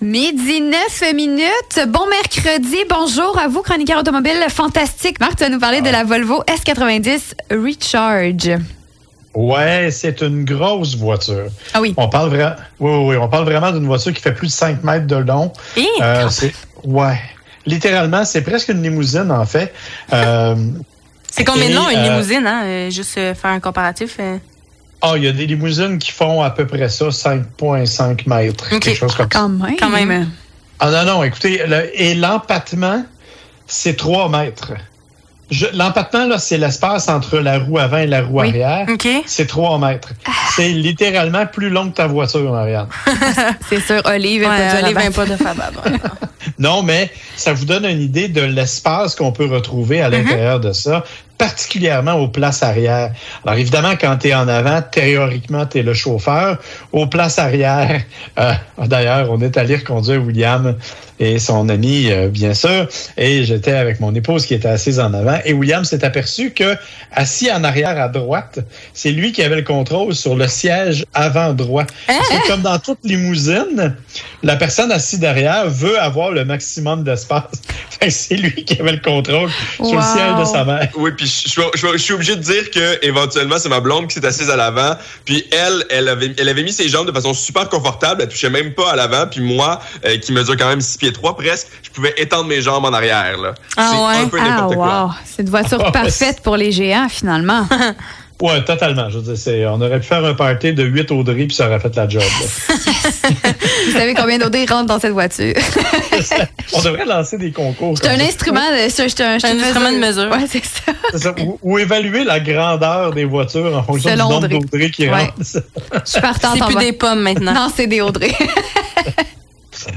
Midi 9 minutes. Bon mercredi. Bonjour à vous, chroniqueur automobile fantastique. Marc, tu vas nous parler de la Volvo S90 Recharge. Ouais, c'est une grosse voiture. Ah oui. On parle, vra- oui, oui, oui, on parle vraiment d'une voiture qui fait plus de 5 mètres de long. Eh, Euh, c'est- ouais. Littéralement, c'est presque une limousine, en fait. Euh, C'est combien de Et, long une euh, limousine, hein? Juste faire un comparatif. euh. Ah, il y a des limousines qui font à peu près ça, 5,5 mètres. Quelque chose comme ça. quand même. Quand même. Ah non, non, écoutez, le- et l'empattement, c'est 3 mètres. L'empattement, là, c'est l'espace entre la roue avant et la roue Oui. arrière. OK. C'est 3 mètres. C'est littéralement plus long que ta voiture, Marianne. C'est sûr, Olive. Ouais, pas. 20 pas de Fabab. Non, mais ça vous donne une idée de l'espace qu'on peut retrouver à l'intérieur de ça, particulièrement aux places arrière. Alors évidemment, quand tu es en avant, théoriquement, tu es le chauffeur. Aux places arrière, euh, d'ailleurs, on est allé reconduire William et son ami, euh, bien sûr, et j'étais avec mon épouse qui était assise en avant, et William s'est aperçu que, assis en arrière à droite, c'est lui qui avait le contrôle sur le siège avant droit. Parce que comme dans toute limousine, la personne assise derrière veut avoir le maximum d'espace. Fait que c'est lui qui avait le contrôle sur le siège de sa mère. Oui, puis je, je- je- je suis obligé de dire que éventuellement c'est ma blonde qui s'est assise à l'avant, puis elle, elle avait, elle avait mis ses jambes de façon super confortable, elle touchait même pas à l'avant, puis moi, euh, qui mesure quand même 6 pieds 3 presque, je pouvais étendre mes jambes en arrière là. Ah c'est ouais? un peu Ah, n'importe quoi. wow. C'est une voiture parfaite pour les géants, finalement. Ouais, totalement. Je veux dire, c'est- on aurait pu faire un party de 8 Audrey puis ça aurait fait la job. là. Vous savez combien d'odeurs rentrent dans cette voiture? on devrait lancer des concours. C'est un ça. instrument de, c'est un, instrument de mesure. Ouais, c'est ça. Ou, ou évaluer la grandeur des voitures en fonction Selon du nombre Audrey. d'Audrey qui Ouais. rentrent. Je suis partante C'est en plus des pommes maintenant. Non, c'est des Audrey.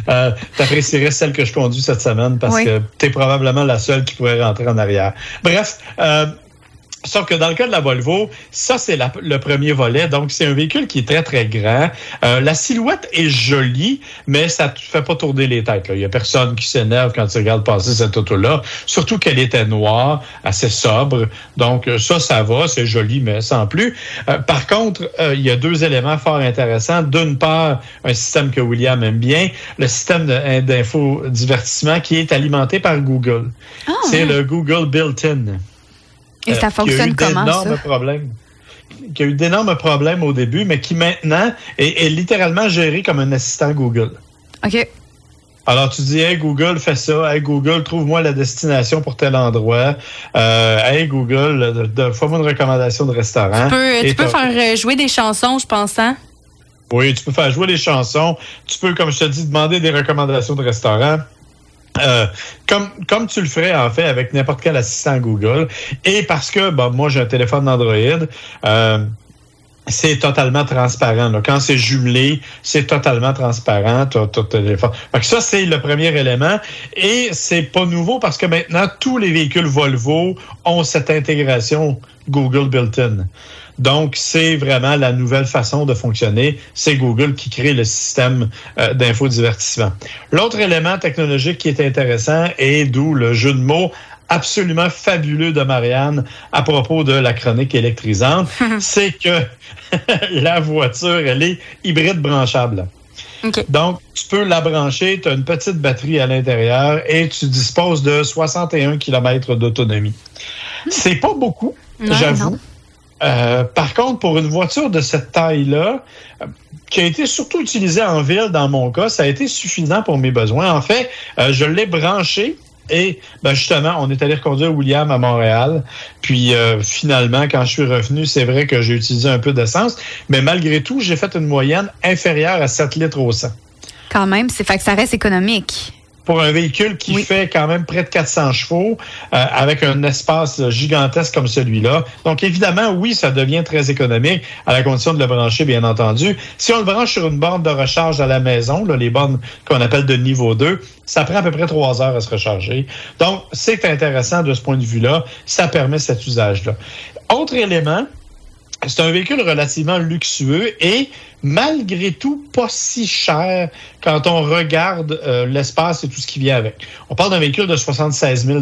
Euh, T'apprécierais celle que je conduis cette semaine parce Oui. que t'es probablement la seule qui pourrait rentrer en arrière. Bref, euh, Sauf que dans le cas de la Volvo, ça, c'est le premier volet. Donc, c'est un véhicule qui est très, très grand. Euh, la silhouette est jolie, mais ça ne fait pas tourner les têtes. là. Il y a personne qui s'énerve quand tu regardes passer cette auto-là. Surtout qu'elle était noire, assez sobre. Donc, euh, ça, ça va. C'est joli, mais sans plus. Euh, par contre, euh, il y a deux éléments fort intéressants. D'une part, un système que William aime bien, le système d'infodivertissement qui est alimenté par Google. c'est le Google Built-in. Et Euh, ça qui a fonctionne eu comment, d'énormes ça? problèmes qui a eu d'énormes problèmes au début, mais qui maintenant est, est littéralement géré comme un assistant Google. OK. Alors, tu dis, hey Google, fais ça. Hey Google, trouve-moi la destination pour tel endroit. Euh, hey Google, fais-moi une recommandation de restaurant. Tu peux, tu peux faire euh, jouer des chansons, je pense, hein? Oui, tu peux faire jouer les chansons. Tu peux, comme je te dis, demander des recommandations de restaurants. Euh, comme, comme tu le ferais en fait avec n'importe quel assistant Google. Et parce que bon, moi j'ai un téléphone Android, euh, c'est totalement transparent. là. Quand c'est jumelé, c'est totalement transparent. Ton, ton téléphone. Fait ça, c'est le premier élément. Et c'est pas nouveau parce que maintenant, tous les véhicules Volvo ont cette intégration Google built-in. Donc, c'est vraiment la nouvelle façon de fonctionner. C'est Google qui crée le système euh, d'infodivertissement. L'autre élément technologique qui est intéressant et d'où le jeu de mots absolument fabuleux de Marianne à propos de la chronique électrisante, c'est que la voiture, elle est hybride branchable. Donc, tu peux la brancher, tu as une petite batterie à l'intérieur et tu disposes de 61 km d'autonomie. C'est pas beaucoup, j'avoue. Euh, par contre, pour une voiture de cette taille-là, euh, qui a été surtout utilisée en ville dans mon cas, ça a été suffisant pour mes besoins. En fait, euh, je l'ai branché et ben justement, on est allé reconduire William à Montréal. Puis finalement, quand je suis revenu, c'est vrai que j'ai utilisé un peu d'essence, mais malgré tout, j'ai fait une moyenne inférieure à 7 litres au 100. Quand même, c'est fait que ça reste économique. Pour un véhicule qui Oui. fait quand même près de 400 chevaux, euh, avec un espace gigantesque comme celui-là. Donc évidemment, oui, ça devient très économique, à la condition de le brancher, bien entendu. Si on le branche sur une borne de recharge à la maison, là, les bornes qu'on appelle de niveau 2, ça prend à peu près trois heures à se recharger. Donc, c'est intéressant de ce point de vue-là. Ça permet cet usage-là. Autre élément, c'est un véhicule relativement luxueux et malgré tout pas si cher quand on regarde euh, l'espace et tout ce qui vient avec. On parle d'un véhicule de 76 000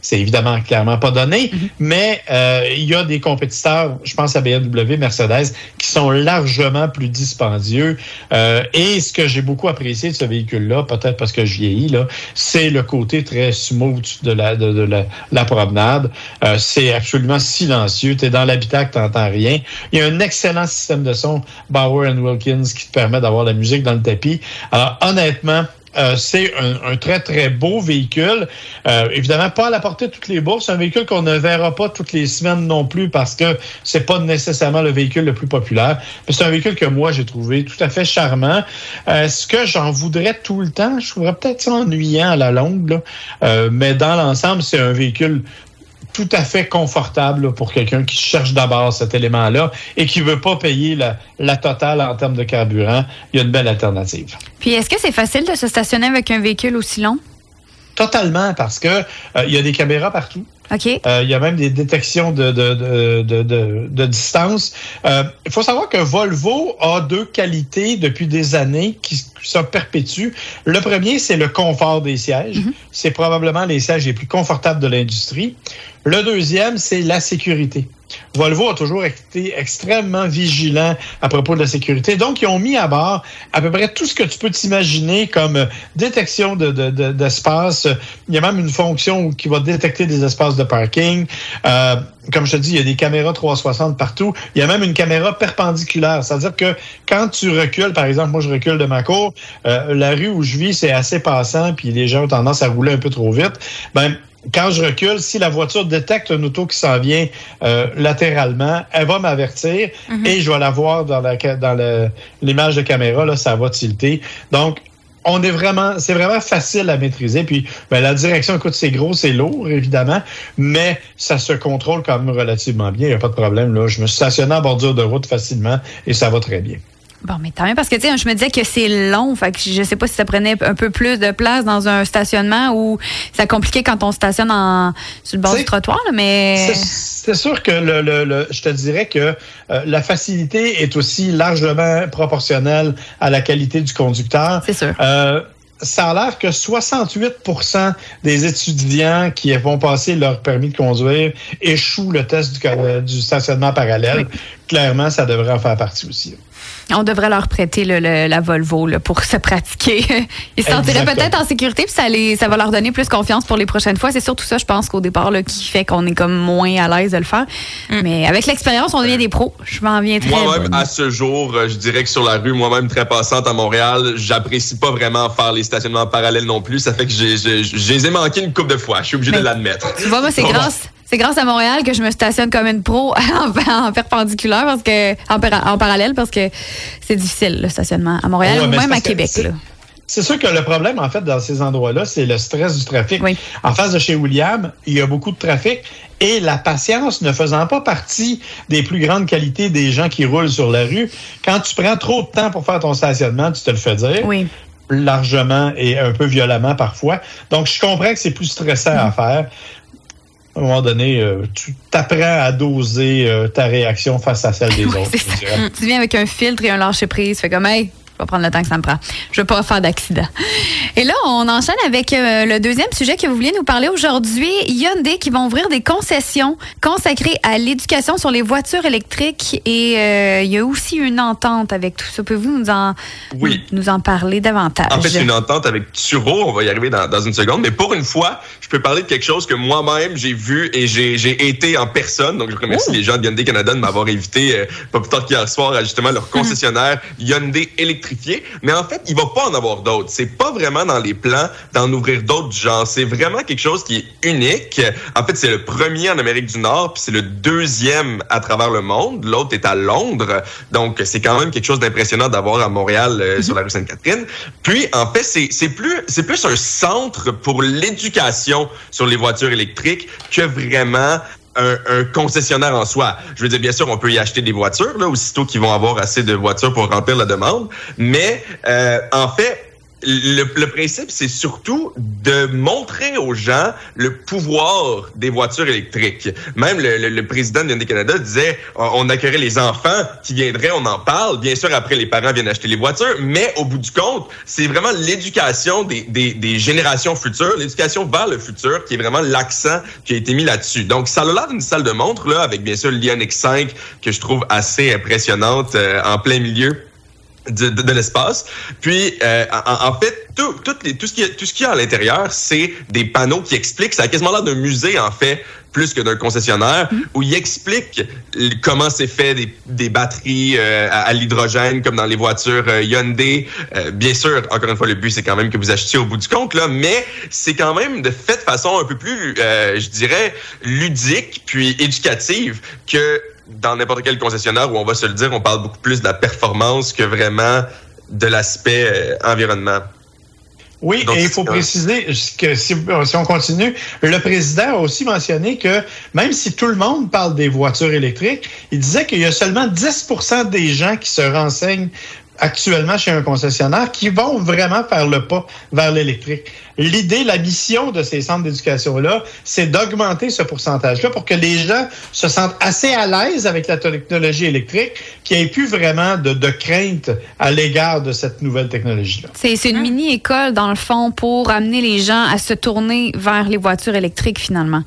C'est évidemment clairement pas donné, Mhm. mais euh, il y a des compétiteurs, je pense à BMW, Mercedes, qui sont largement plus dispendieux. Euh, et ce que j'ai beaucoup apprécié de ce véhicule-là, peut-être parce que je vieillis, c'est le côté très smooth de la, de, de la, la promenade. Euh, c'est absolument silencieux. Tu es dans l'habitacle, tu n'entends rien. Il y a un excellent système de son Bauer Wilkins qui te permet d'avoir la musique dans le tapis. Alors, honnêtement, euh, c'est un, très, très beau véhicule. Euh, évidemment, pas à la portée de toutes les bourses. Un véhicule qu'on ne verra pas toutes les semaines non plus parce que c'est pas nécessairement le véhicule le plus populaire. Mais c'est un véhicule que moi, j'ai trouvé tout à fait charmant. Est-ce que j'en voudrais tout le temps? Je trouverais peut-être ça ennuyant à la longue. Euh, mais dans l'ensemble, c'est un véhicule tout à fait confortable pour quelqu'un qui cherche d'abord cet élément-là et qui veut pas payer la, la, totale en termes de carburant. Il y a une belle alternative. Puis, est-ce que c'est facile de se stationner avec un véhicule aussi long? Totalement, parce que euh, il y a des caméras partout. OK. Euh, il y a même des détections de, de, de, de, de distance. Euh, il faut savoir que Volvo a deux qualités depuis des années qui, qui se perpétuent. Le premier, c'est le confort des sièges. Mm -hmm. C'est probablement les sièges les plus confortables de l'industrie. Le deuxième, c'est la sécurité. Volvo a toujours été extrêmement vigilant à propos de la sécurité. Donc, ils ont mis à bord à peu près tout ce que tu peux t'imaginer comme détection d'espace. De, de, il y a même une fonction qui va détecter des espaces de parking. Euh, comme je te dis, il y a des caméras 360 partout. Il y a même une caméra perpendiculaire. C'est-à-dire que quand tu recules, par exemple, moi je recule de ma cour, euh, la rue où je vis, c'est assez passant, puis les gens ont tendance à rouler un peu trop vite. Ben, quand je recule, si la voiture détecte un auto qui s'en vient euh, latéralement, elle va m'avertir mm -hmm. et je vais la voir dans la dans l'image de caméra, là, ça va tilter. Donc, on est vraiment, c'est vraiment facile à maîtriser. Puis, ben, la direction, écoute, c'est gros, c'est lourd, évidemment, mais ça se contrôle quand même relativement bien. Il n'y a pas de problème, là. Je me suis stationné en bordure de route facilement et ça va très bien. Bon, mais tant mieux parce que, tu sais, je me disais que c'est long. Fait que je sais pas si ça prenait un peu plus de place dans un stationnement ou ça compliquait quand on stationne en, sur le bord du trottoir, là, mais. C'est sûr que le, le, le, je te dirais que euh, la facilité est aussi largement proportionnelle à la qualité du conducteur. C'est sûr. Euh, ça a l'air que 68% des étudiants qui vont passer leur permis de conduire échouent le test du, du stationnement parallèle. Oui. Clairement, ça devrait en faire partie aussi. On devrait leur prêter le, le, la Volvo là, pour se pratiquer. Ils se sentiraient peut-être en sécurité, puis ça, les, ça va leur donner plus confiance pour les prochaines fois. C'est surtout ça, je pense, qu'au départ, là, qui fait qu'on est comme moins à l'aise de le faire. Mm. Mais avec l'expérience, on devient des pros. Je m'en viens très Moi-même, à ce jour, je dirais que sur la rue, moi-même très passante à Montréal, j'apprécie pas vraiment faire les stationnements parallèles non plus. Ça fait que j'ai, manqués une couple de fois. Je suis obligé Mais, de l'admettre. Tu vois, moi, c'est grâce. C'est grâce à Montréal que je me stationne comme une pro en, en perpendiculaire parce que en, en, parallèle parce que c'est difficile le stationnement à Montréal ouais, ou même à Québec. Là. C'est sûr que le problème, en fait, dans ces endroits-là, c'est le stress du trafic. Oui. En face de chez William, il y a beaucoup de trafic et la patience ne faisant pas partie des plus grandes qualités des gens qui roulent sur la rue, quand tu prends trop de temps pour faire ton stationnement, tu te le fais dire. Oui largement et un peu violemment parfois. Donc, je comprends que c'est plus stressant à faire à un moment donné, euh, tu t'apprends à doser euh, ta réaction face à celle des oui, autres. Tu viens avec un filtre et un lâcher-prise. Fais comme, hey, vais prendre le temps que ça me prend. Je veux pas faire d'accident. Et là, on enchaîne avec euh, le deuxième sujet que vous vouliez nous parler aujourd'hui. Hyundai qui vont ouvrir des concessions consacrées à l'éducation sur les voitures électriques. Et euh, il y a aussi une entente avec tout ça. Pouvez-vous nous en, oui. nous en parler davantage? En fait, une entente avec Turo. On va y arriver dans, dans, une seconde. Mais pour une fois, je peux parler de quelque chose que moi-même, j'ai vu et j'ai été en personne. Donc, je remercie oh. les gens de Hyundai Canada de m'avoir invité, euh, pas plus tard qu'hier soir, à justement leur concessionnaire Hyundai électrique mais en fait, il va pas en avoir d'autres. C'est pas vraiment dans les plans d'en ouvrir d'autres du genre. C'est vraiment quelque chose qui est unique. En fait, c'est le premier en Amérique du Nord, puis c'est le deuxième à travers le monde. L'autre est à Londres. Donc, c'est quand même quelque chose d'impressionnant d'avoir à Montréal, euh, -hmm. sur la rue Sainte-Catherine. Puis, en fait, c'est plus, c'est plus un centre pour l'éducation sur les voitures électriques que vraiment un, un, concessionnaire en soi. Je veux dire, bien sûr, on peut y acheter des voitures, là, aussitôt qu'ils vont avoir assez de voitures pour remplir la demande. Mais, euh, en fait, le, le principe, c'est surtout de montrer aux gens le pouvoir des voitures électriques. Même le, le, le président de Canada disait, on accueillerait les enfants qui viendraient, on en parle. Bien sûr, après, les parents viennent acheter les voitures, mais au bout du compte, c'est vraiment l'éducation des, des, des, générations futures, l'éducation vers le futur, qui est vraiment l'accent qui a été mis là-dessus. Donc, ça a l'air d'une salle de montre, là, avec bien sûr l'Ioniq 5, que je trouve assez impressionnante euh, en plein milieu de, de, de l'espace. Puis, euh, en, en, fait, tout, tout, les, tout, ce qui, tout ce qu'il y a à l'intérieur, c'est des panneaux qui expliquent, ça a quasiment l'air d'un musée, en fait, plus que d'un concessionnaire, mmh. où il explique comment c'est fait des, des batteries euh, à, à l'hydrogène, comme dans les voitures euh, Hyundai. Euh, bien sûr, encore une fois, le but, c'est quand même que vous achetiez au bout du compte, là, mais c'est quand même de fait de façon un peu plus, je dirais, ludique, puis éducative, que dans n'importe quel concessionnaire où on va se le dire, on parle beaucoup plus de la performance que vraiment de l'aspect euh, environnement. Oui, Donc, et il faut préciser que si, si, on continue, le président a aussi mentionné que même si tout le monde parle des voitures électriques, il disait qu'il y a seulement 10% des gens qui se renseignent actuellement chez un concessionnaire qui vont vraiment faire le pas vers l'électrique. L'idée, la mission de ces centres d'éducation-là, c'est d'augmenter ce pourcentage-là pour que les gens se sentent assez à l'aise avec la technologie électrique, qu'il n'y ait plus vraiment de, de crainte à l'égard de cette nouvelle technologie-là. C'est une mini-école, dans le fond, pour amener les gens à se tourner vers les voitures électriques, finalement.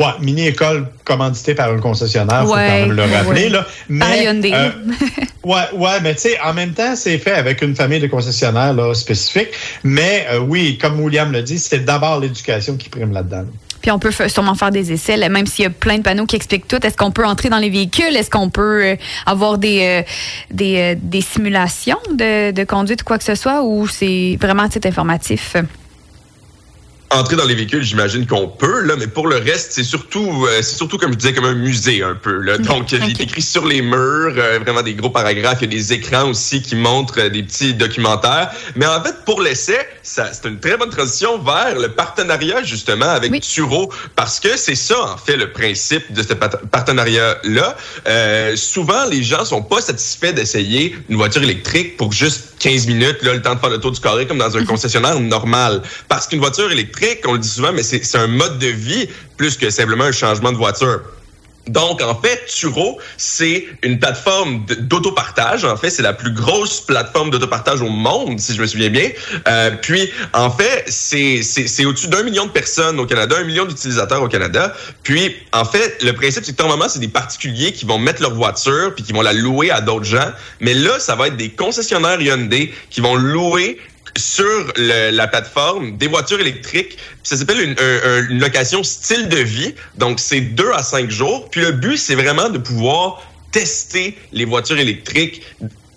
Ouais, mini-école commanditée par un concessionnaire, ouais, faut quand même le rappeler. Ouais. Là. Mais, euh, ouais, ouais, mais tu sais, en même temps, c'est fait avec une famille de concessionnaires là, spécifiques. Mais euh, oui, comme William l'a dit, c'est d'abord l'éducation qui prime là-dedans. Puis on peut sûrement faire des essais, là, même s'il y a plein de panneaux qui expliquent tout. Est-ce qu'on peut entrer dans les véhicules? Est-ce qu'on peut euh, avoir des, euh, des, des, simulations de, de, conduite ou quoi que ce soit? Ou c'est vraiment titre informatif? Entrer dans les véhicules, j'imagine qu'on peut, là, mais pour le reste, c'est surtout, euh, c'est surtout, comme je disais, comme un musée un peu. Là. Donc, okay. il est écrit sur les murs, euh, vraiment des gros paragraphes. Il y a des écrans aussi qui montrent euh, des petits documentaires. Mais en fait, pour l'essai, c'est une très bonne transition vers le partenariat, justement, avec oui. Turo, parce que c'est ça, en fait, le principe de ce partenariat-là. Euh, souvent, les gens sont pas satisfaits d'essayer une voiture électrique pour juste 15 minutes, là, le temps de faire le tour du carré, comme dans un concessionnaire normal. Parce qu'une voiture électrique, on le dit souvent, mais c'est un mode de vie plus que simplement un changement de voiture. Donc, en fait, Turo, c'est une plateforme d'autopartage. En fait, c'est la plus grosse plateforme d'autopartage au monde, si je me souviens bien. Euh, puis, en fait, c'est au-dessus d'un million de personnes au Canada, un million d'utilisateurs au Canada. Puis, en fait, le principe, c'est que normalement, c'est des particuliers qui vont mettre leur voiture puis qui vont la louer à d'autres gens. Mais là, ça va être des concessionnaires Hyundai qui vont louer sur le, la plateforme des voitures électriques. Ça s'appelle une, une, une, location style de vie. Donc, c'est deux à cinq jours. Puis le but, c'est vraiment de pouvoir tester les voitures électriques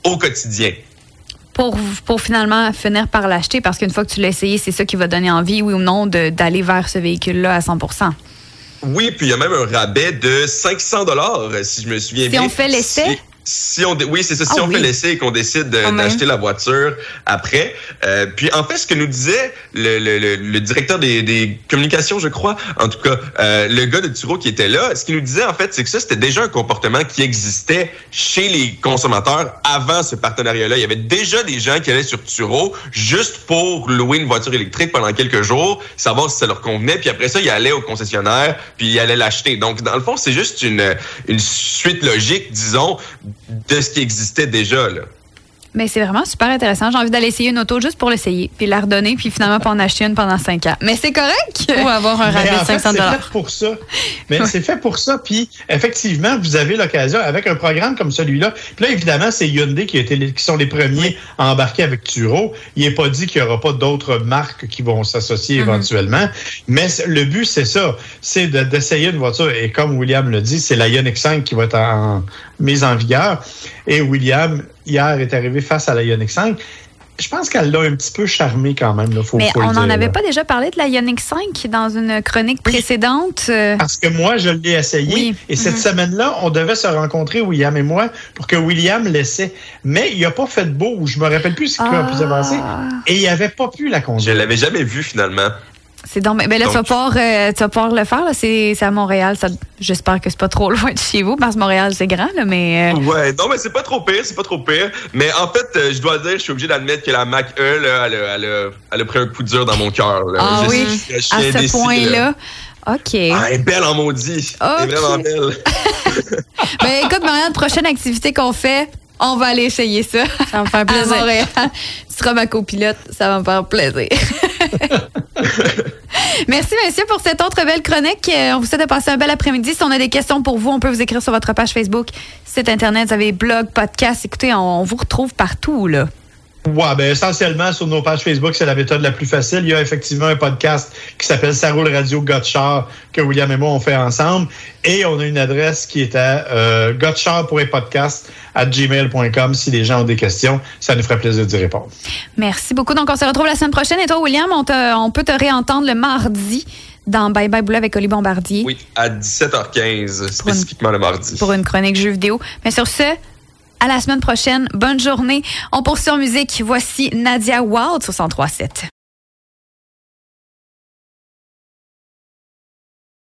au quotidien. Pour, pour finalement finir par l'acheter, parce qu'une fois que tu l'as essayé, c'est ça qui va donner envie, oui ou non, d'aller vers ce véhicule-là à 100% Oui, puis il y a même un rabais de 500 dollars, si je me souviens si bien. Si on fait l'essai? Si on oui c'est ça si ah, on oui. fait l'essai et qu'on décide d'acheter la voiture après euh, puis en fait ce que nous disait le, le, le, le directeur des, des, communications je crois en tout cas euh, le gars de Turo qui était là ce qu'il nous disait en fait c'est que ça c'était déjà un comportement qui existait chez les consommateurs avant ce partenariat là il y avait déjà des gens qui allaient sur Turo juste pour louer une voiture électrique pendant quelques jours savoir si ça leur convenait puis après ça ils allaient au concessionnaire puis ils allaient l'acheter. Donc dans le fond c'est juste une une suite logique disons de ce qui existait déjà. Là. Mais c'est vraiment super intéressant. J'ai envie d'aller essayer une auto juste pour l'essayer, puis la redonner, puis finalement pas en acheter une pendant cinq ans. Mais c'est correct. Ou avoir un rabais de 500 C'est fait pour ça. Mais c'est fait pour ça. Puis effectivement, vous avez l'occasion avec un programme comme celui-là. Puis là, évidemment, c'est Hyundai qui, a été, qui sont les premiers à embarquer avec Turo. Il n'est pas dit qu'il n'y aura pas d'autres marques qui vont s'associer mm -hmm. éventuellement. Mais le but, c'est ça. C'est d'essayer une voiture. Et comme William l'a dit, c'est la Ioniq 5 qui va être en, mise en vigueur. Et William, hier, est arrivé face à la Ioniq 5. Je pense qu'elle l'a un petit peu charmé quand même. Là, faut, Mais faut on n'en avait là. pas déjà parlé de la Ioniq 5 dans une chronique oui. précédente. euh, Parce que moi, je l'ai essayé. Oui. Et cette Mhm. semaine-là, on devait se rencontrer, William et moi, pour que William l'essaie. Mais il n'a pas fait beau. Je me rappelle plus ce qu'il a pu avancer. Ah. Et il n'avait pas pu la Je conduire. l'avais jamais vu finalement. C'est donc, ben là, tu, vas pouvoir, euh, tu vas pouvoir le faire. là. C'est c'est à Montréal. Ça- J'espère que c'est pas trop loin de chez vous, parce que Montréal, c'est grand, là, mais. euh, Ouais, non, mais c'est pas trop pire, c'est pas trop pire. Mais en fait, euh, je dois dire, je suis obligé d'admettre que la Mac E, là, elle, a, elle, a, elle a pris un coup dur dans mon cœur. là. Ah Je oui, suis à ce point-là. OK. Ah, elle est belle en maudit. Elle est Ok. vraiment belle. Ben écoute, Marianne, prochaine activité qu'on fait, on va aller essayer ça. Ça va me faire À plaisir. Montréal. Tu seras ma copilote, ça va me faire plaisir. Merci, messieurs, pour cette autre belle chronique. Euh, On vous souhaite de passer un bel après-midi. Si on a des questions pour vous, on peut vous écrire sur votre page Facebook, site Internet, vous avez blog, podcast. Écoutez, on, on vous retrouve partout, là. Ouais, ben essentiellement sur nos pages Facebook, c'est la méthode la plus facile. Il y a effectivement un podcast qui s'appelle Ça roule radio Gotchard que William et moi on fait ensemble. Et on a une adresse qui est à euh, gotchard.podcast à gmail.com. Si les gens ont des questions, ça nous ferait plaisir d'y répondre. Merci beaucoup. Donc, on se retrouve la semaine prochaine. Et toi, William, on, te- on peut te réentendre le mardi dans Bye Bye Boula avec Oli Bombardier Oui, à 17h15, spécifiquement le mardi. pour une chronique jeux vidéo. Mais sur ce, à la semaine prochaine. Bonne journée. On poursuit en musique. Voici Nadia Wild sur 103.7.